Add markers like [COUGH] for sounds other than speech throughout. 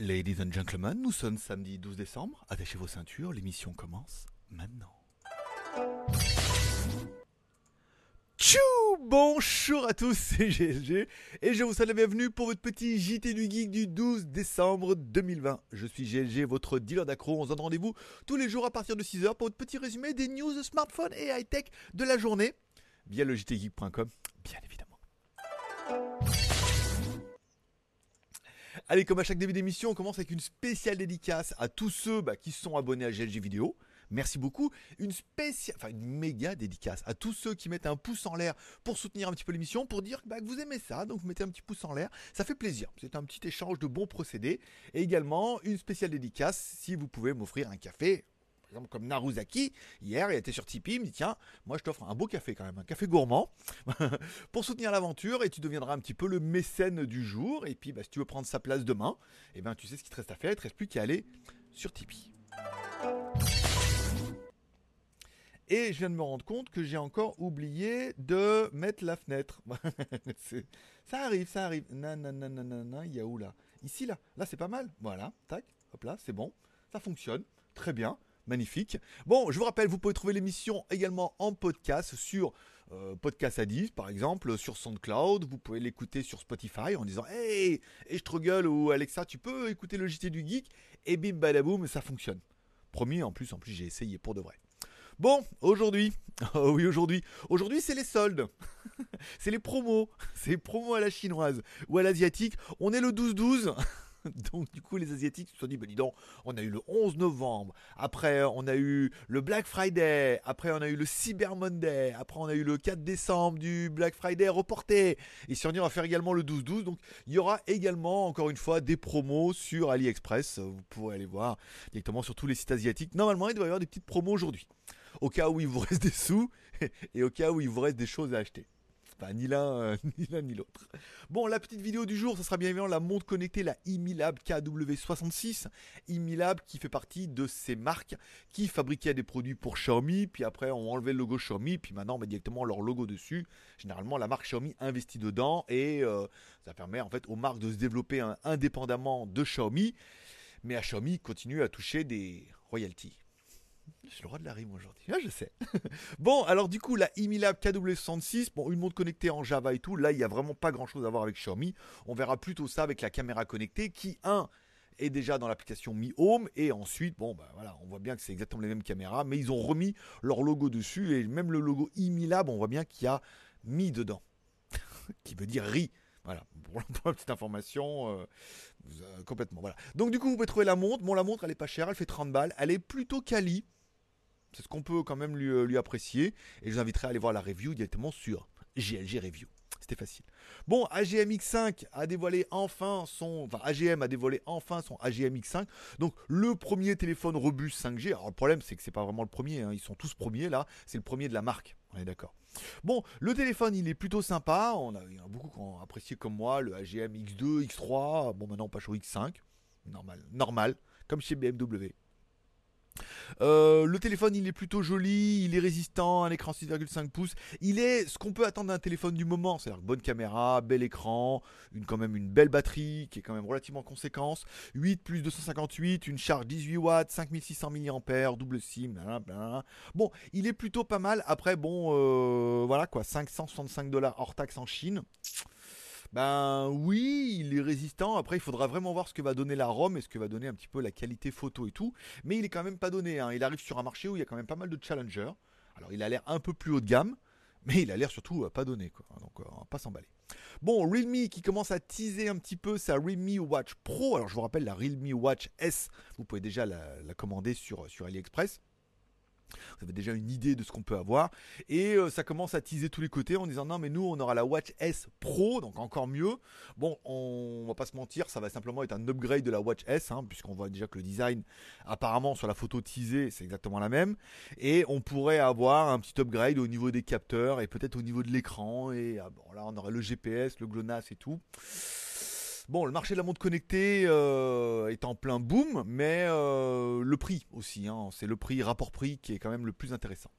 Ladies and gentlemen, nous sommes samedi 12 décembre. Attachez vos ceintures, l'émission commence maintenant. Tchou Bonjour à tous, c'est GLG et je vous souhaite la bienvenue pour votre petit JT du Geek du 12 décembre 2020. Je suis GLG, votre dealer d'accro. On se donne rendez-vous tous les jours à partir de 6h pour votre petit résumé des news smartphones et high-tech de la journée via le jtgeek.com, bien évidemment. Allez, comme à chaque début d'émission, on commence avec une spéciale dédicace à tous ceux bah, qui sont abonnés à GLG Vidéo. Merci beaucoup. Une spéciale, enfin une méga dédicace à tous ceux qui mettent un pouce en l'air pour soutenir un petit peu l'émission, pour dire bah, que vous aimez ça, donc vous mettez un petit pouce en l'air. Ça fait plaisir. C'est un petit échange de bons procédés. Et également une spéciale dédicace si vous pouvez m'offrir un café par exemple, comme Naruzaki, hier, il était sur Tipeee, il me dit tiens, moi je t'offre un beau café quand même, un café gourmand, [LAUGHS] pour soutenir l'aventure, et tu deviendras un petit peu le mécène du jour. Et puis, bah, si tu veux prendre sa place demain, eh ben, tu sais ce qu'il te reste à faire, il te reste plus qu'à aller sur Tipeee. Et je viens de me rendre compte que j'ai encore oublié de mettre la fenêtre. [LAUGHS] ça arrive, ça arrive. Non, non, non, non, il y a où là? Ici, là. Là, c'est pas mal. Voilà, tac, hop là, c'est bon. Ça fonctionne. Très bien magnifique. Bon, je vous rappelle, vous pouvez trouver l'émission également en podcast sur euh, Podcast Addict, par exemple, sur SoundCloud. Vous pouvez l'écouter sur Spotify en disant Hey, et Struggle ou Alexa, tu peux écouter le JT du Geek Et bim badaboum, ça fonctionne. Promis, en plus, en plus, j'ai essayé pour de vrai. Bon, aujourd'hui, [LAUGHS] oh oui, aujourd'hui, aujourd'hui, c'est les soldes. [LAUGHS] c'est les promos. [LAUGHS] C'est les promos à la chinoise ou à l'asiatique. On est le 12-12. [LAUGHS] Donc du coup les Asiatiques se sont dit, ben dis donc, on a eu le 11 novembre, après on a eu le Black Friday, après on a eu le Cyber Monday, après on a eu le 4 décembre du Black Friday reporté, et si on y va faire également le 12-12, donc il y aura également encore une fois des promos sur AliExpress, vous pourrez aller voir directement sur tous les sites asiatiques, normalement il doit y avoir des petites promos aujourd'hui, au cas où il vous reste des sous, [LAUGHS] et au cas où il vous reste des choses à acheter l'un euh, [LAUGHS] ni l'un ni l'autre. Bon, la petite vidéo du jour, ça sera bien évidemment la montre connectée, la Imilab KW66. Imilab qui fait partie de ces marques qui fabriquaient des produits pour Xiaomi, puis après on enlevé le logo Xiaomi, puis maintenant on met directement leur logo dessus. Généralement, la marque Xiaomi investit dedans et euh, ça permet en fait aux marques de se développer indépendamment de Xiaomi. Mais à Xiaomi continue à toucher des royalties. Je suis le roi de la rime aujourd'hui. Ah, je sais. [LAUGHS] bon, alors du coup, la Imilab KW66, bon, une montre connectée en Java et tout, là, il n'y a vraiment pas grand chose à voir avec Xiaomi. On verra plutôt ça avec la caméra connectée qui, un, est déjà dans l'application Mi Home et ensuite bon bah voilà on voit bien que c'est exactement les mêmes caméras mais ils ont remis leur logo dessus et même le logo Imilab on voit bien qu'il y a Mi dedans [LAUGHS] qui veut dire ri voilà, pour, la petite information, euh, euh, complètement. Voilà. Donc du coup, vous pouvez trouver la montre. Bon, la montre, elle est pas chère, elle fait 30 balles. Elle est plutôt quali. C'est ce qu'on peut quand même lui, euh, apprécier. Et je vous inviterai à aller voir la review directement sur GLG Review. C'était facile. Bon, AGM X5 a dévoilé enfin son. Enfin, AGM a dévoilé enfin son AGM X5. Donc, le premier téléphone robuste 5G. Alors, le problème, c'est que c'est pas vraiment le premier. Hein. Ils sont tous premiers là. C'est le premier de la marque. On est d'accord. Bon, le téléphone, il est plutôt sympa. On a, il y a beaucoup qui ont apprécié comme moi le AGM X2, X3. Bon, maintenant, passe au X5. Normal. Normal. Comme chez BMW. Euh, le téléphone, il est plutôt joli, il est résistant, un écran 6,5 pouces. Il est ce qu'on peut attendre d'un téléphone du moment, c'est-à-dire bonne caméra, bel écran, une, quand même une belle batterie qui est quand même relativement conséquence. 8 plus 258, une charge 18 watts, 5600 mAh, double SIM. Bon, il est plutôt pas mal. Après, bon, euh, voilà quoi, 565 dollars hors taxe en Chine. Ben oui, il est résistant. Après, il faudra vraiment voir ce que va donner la ROM et ce que va donner un petit peu la qualité photo et tout. Mais il est quand même pas donné. Hein. Il arrive sur un marché où il y a quand même pas mal de challengers. Alors, il a l'air un peu plus haut de gamme, mais il a l'air surtout euh, pas donné. Donc, euh, on va pas s'emballer. Bon, Realme qui commence à teaser un petit peu sa Realme Watch Pro. Alors, je vous rappelle, la Realme Watch S, vous pouvez déjà la, commander sur AliExpress. Vous avez déjà une idée de ce qu'on peut avoir. Et euh, ça commence à teaser tous les côtés en disant non mais nous on aura la Watch S Pro, donc encore mieux. Bon, on, va pas se mentir, ça va simplement être un upgrade de la Watch S, hein, puisqu'on voit déjà que le design apparemment sur la photo teasée c'est exactement la même. Et on pourrait avoir un petit upgrade au niveau des capteurs et peut-être au niveau de l'écran. Et ah, bon là on aurait le GPS, le GLONASS et tout. Bon, le marché de la montre connectée euh, est en plein boom, mais euh, le prix aussi, hein, c'est le prix, rapport prix qui est quand même le plus intéressant.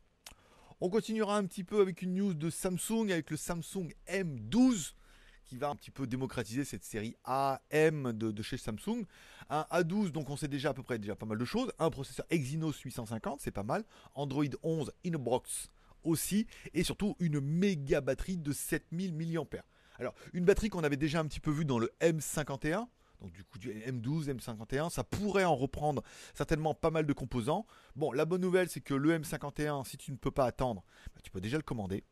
On continuera un petit peu avec une news de Samsung, avec le Samsung M12 qui va un petit peu démocratiser cette série AM de, chez Samsung. Un A12, donc on sait déjà à peu près déjà pas mal de choses. Un processeur Exynos 850, c'est pas mal. Android 11 in a box aussi. Et surtout une méga batterie de 7000 mAh. Alors, une batterie qu'on avait déjà un petit peu vue dans le M51. Donc du coup du M12, M51, ça pourrait en reprendre certainement pas mal de composants. Bon, la bonne nouvelle c'est que le M51, si tu ne peux pas attendre, bah, tu peux déjà le commander.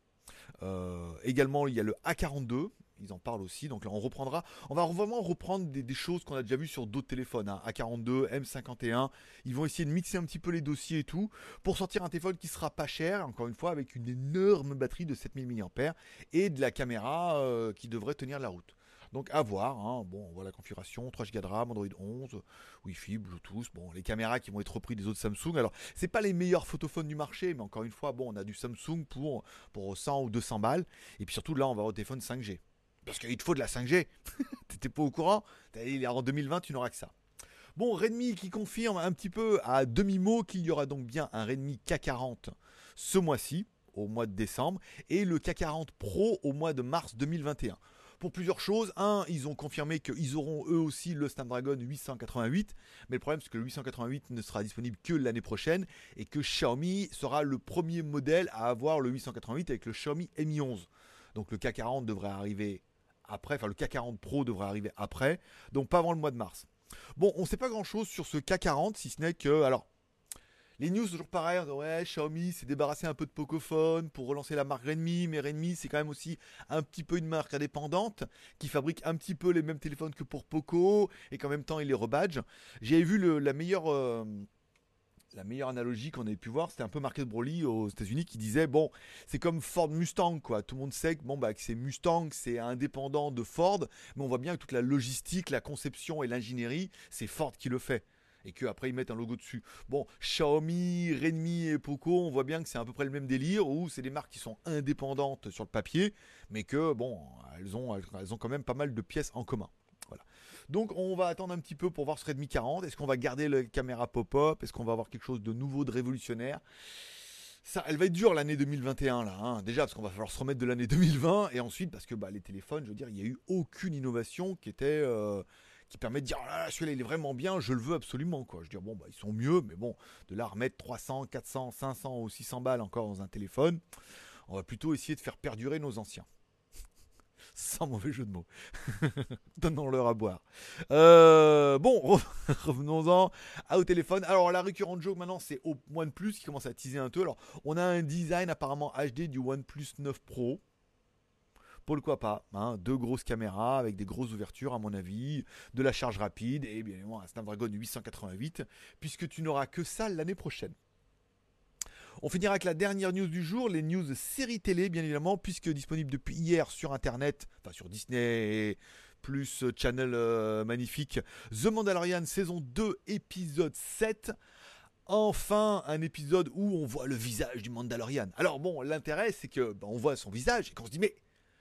Euh, également, il y a le A42, ils en parlent aussi. Donc là, on reprendra. On va vraiment reprendre des, choses qu'on a déjà vues sur d'autres téléphones. Hein. A42, M51. Ils vont essayer de mixer un petit peu les dossiers et tout pour sortir un téléphone qui sera pas cher, encore une fois, avec une énorme batterie de 7000 mAh et de la caméra euh, qui devrait tenir la route. Donc à voir, hein. bon, on voit la configuration, 3 Go de RAM, Android 11, Wi-Fi, Bluetooth, bon, les caméras qui vont être repris des autres Samsung. Alors, c'est pas les meilleurs photophones du marché, mais encore une fois, bon, on a du Samsung pour, pour 100 ou 200 balles. Et puis surtout, là, on va avoir au téléphone 5G. Parce qu'il te faut de la 5G. [LAUGHS] T'étais pas au courant en 2020, tu n'auras que ça. Bon, Redmi qui confirme un petit peu à demi-mot qu'il y aura donc bien un Redmi K40 ce mois-ci, au mois de décembre, et le K40 Pro au mois de mars 2021 pour plusieurs choses. Un, ils ont confirmé qu'ils auront eux aussi le Snapdragon 888, mais le problème c'est que le 888 ne sera disponible que l'année prochaine et que Xiaomi sera le premier modèle à avoir le 888 avec le Xiaomi Mi 11. Donc le K40 devrait arriver après, enfin le K40 Pro devrait arriver après, donc pas avant le mois de mars. Bon, on ne sait pas grand chose sur ce K40, si ce n'est que, alors, les news toujours pareil, ouais, Xiaomi s'est débarrassé un peu de Pocophone pour relancer la marque Redmi, mais Redmi c'est quand même aussi un petit peu une marque indépendante qui fabrique un petit peu les mêmes téléphones que pour Poco et qu'en même temps il les rebadge. J'ai vu la meilleure euh, la meilleure analogie qu'on ait pu voir, c'était un peu Marcus Broly aux États-Unis qui disait bon, c'est comme Ford Mustang quoi. Tout le monde sait que bon bah c'est Mustang, c'est indépendant de Ford, mais on voit bien que toute la logistique, la conception et l'ingénierie, c'est Ford qui le fait et qu'après ils mettent un logo dessus. Bon, Xiaomi, Redmi et Poco, on voit bien que c'est à peu près le même délire, où c'est des marques qui sont indépendantes sur le papier, mais que bon, elles ont, elles ont quand même pas mal de pièces en commun. Donc on va attendre un petit peu pour voir ce Redmi 40. Est-ce qu'on va garder la caméra pop-up? Est-ce qu'on va avoir quelque chose de nouveau, de révolutionnaire? Ça, elle va être dure l'année 2021 là, hein. déjà parce qu'on va falloir se remettre de l'année 2020 et ensuite parce que bah, les téléphones, je veux dire, il n'y a eu aucune innovation qui était euh, permet de dire ah, celui-là il est vraiment bien, je le veux absolument quoi. Je dis bon bah ils sont mieux, mais bon de là remettre 300, 400, 500 ou 600 balles encore dans un téléphone, on va plutôt essayer de faire perdurer nos anciens. [LAUGHS] Sans mauvais jeu de mots. [LAUGHS] Donnons-leur à boire. Euh, bon, [LAUGHS] revenons-en au téléphone. Alors, la récurrente joke maintenant, c'est au OnePlus qui commence à teaser un peu. Alors, on a un design apparemment HD du OnePlus 9 Pro pourquoi pas hein, Deux grosses caméras avec des grosses ouvertures, à mon avis, de la charge rapide et bien évidemment un Snapdragon 888, puisque tu n'auras que ça l'année prochaine. On finira avec la dernière news du jour, les news séries télé, bien évidemment, puisque disponible depuis hier sur Internet, enfin sur Disney plus Channel euh, magnifique, The Mandalorian saison 2 épisode 7 enfin un épisode où on voit le visage du Mandalorian. Alors bon, l'intérêt c'est que bah, on voit son visage et qu'on se dit mais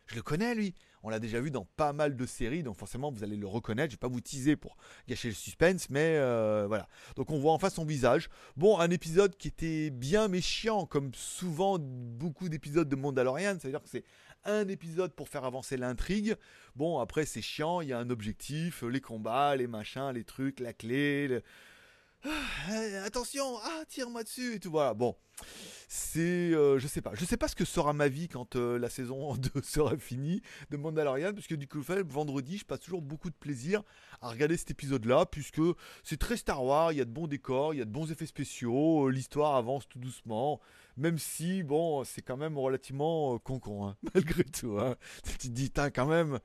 je le connais lui. On l'a déjà vu dans pas mal de séries, donc forcément vous allez le reconnaître. Je vais pas vous teaser pour gâcher le suspense, mais euh, voilà. Donc on voit enfin son visage. Bon, un épisode qui était bien mais chiant, comme souvent beaucoup d'épisodes de Mandalorian. C'est-à-dire que c'est un épisode pour faire avancer l'intrigue. Bon, après c'est chiant, il y a un objectif, les combats, les machins, les trucs, la clé. Ah, attention, ah tire-moi dessus et tout. Voilà, bon c'est euh, je sais pas je sais pas ce que sera ma vie quand euh, la saison [LAUGHS] 2 sera finie de Mandalorian puisque du coup vendredi je passe toujours beaucoup de plaisir à regarder cet épisode là puisque c'est très Star Wars il y a de bons décors il y a de bons effets spéciaux euh, l'histoire avance tout doucement même si bon c'est quand même relativement con con hein, [LAUGHS] malgré tout hein. tu te quand même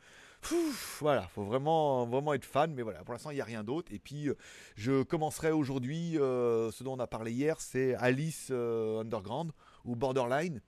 voilà, faut vraiment, vraiment être fan, mais voilà, pour l'instant il n'y a rien d'autre. Et puis euh, je commencerai aujourd'hui, euh, ce dont on a parlé hier, c'est Alice euh, Underground ou Borderline.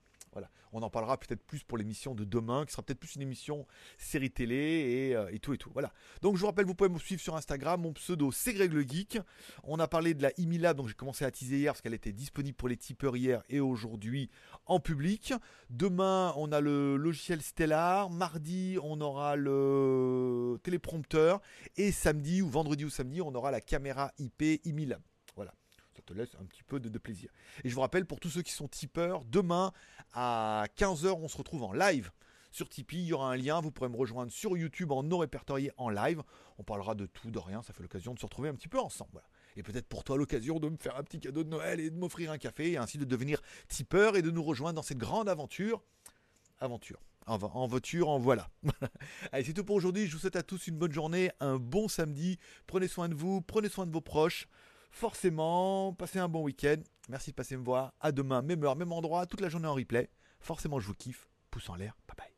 On en parlera peut-être plus pour l'émission de demain, qui sera peut-être plus une émission série télé et, tout et tout. Voilà. Donc je vous rappelle, vous pouvez me suivre sur Instagram. Mon pseudo c'est Greg le Geek. On a parlé de la Imilab, donc j'ai commencé à teaser hier parce qu'elle était disponible pour les tipeurs hier et aujourd'hui en public. Demain, on a le logiciel Stellar. Mardi, on aura le téléprompteur. Et samedi ou vendredi ou samedi, on aura la caméra IP Imilab. Te laisse un petit peu de, plaisir. Et je vous rappelle, pour tous ceux qui sont tipeurs, demain à 15h, on se retrouve en live sur Tipeee, il y aura un lien, vous pourrez me rejoindre sur YouTube en non répertorié en live. On parlera de tout, de rien, ça fait l'occasion de se retrouver un petit peu ensemble. Et peut-être pour toi l'occasion de me faire un petit cadeau de Noël et de m'offrir un café, et ainsi de devenir tipeur et de nous rejoindre dans cette grande aventure. Aventure. En, en voiture, en voilà. [LAUGHS] Allez, c'est tout pour aujourd'hui. Je vous souhaite à tous une bonne journée, un bon samedi. Prenez soin de vous, prenez soin de vos proches. Forcément, passez un bon week-end. Merci de passer me voir. À demain, même heure, même endroit, toute la journée en replay. Forcément, je vous kiffe. Pouce en l'air. Bye bye.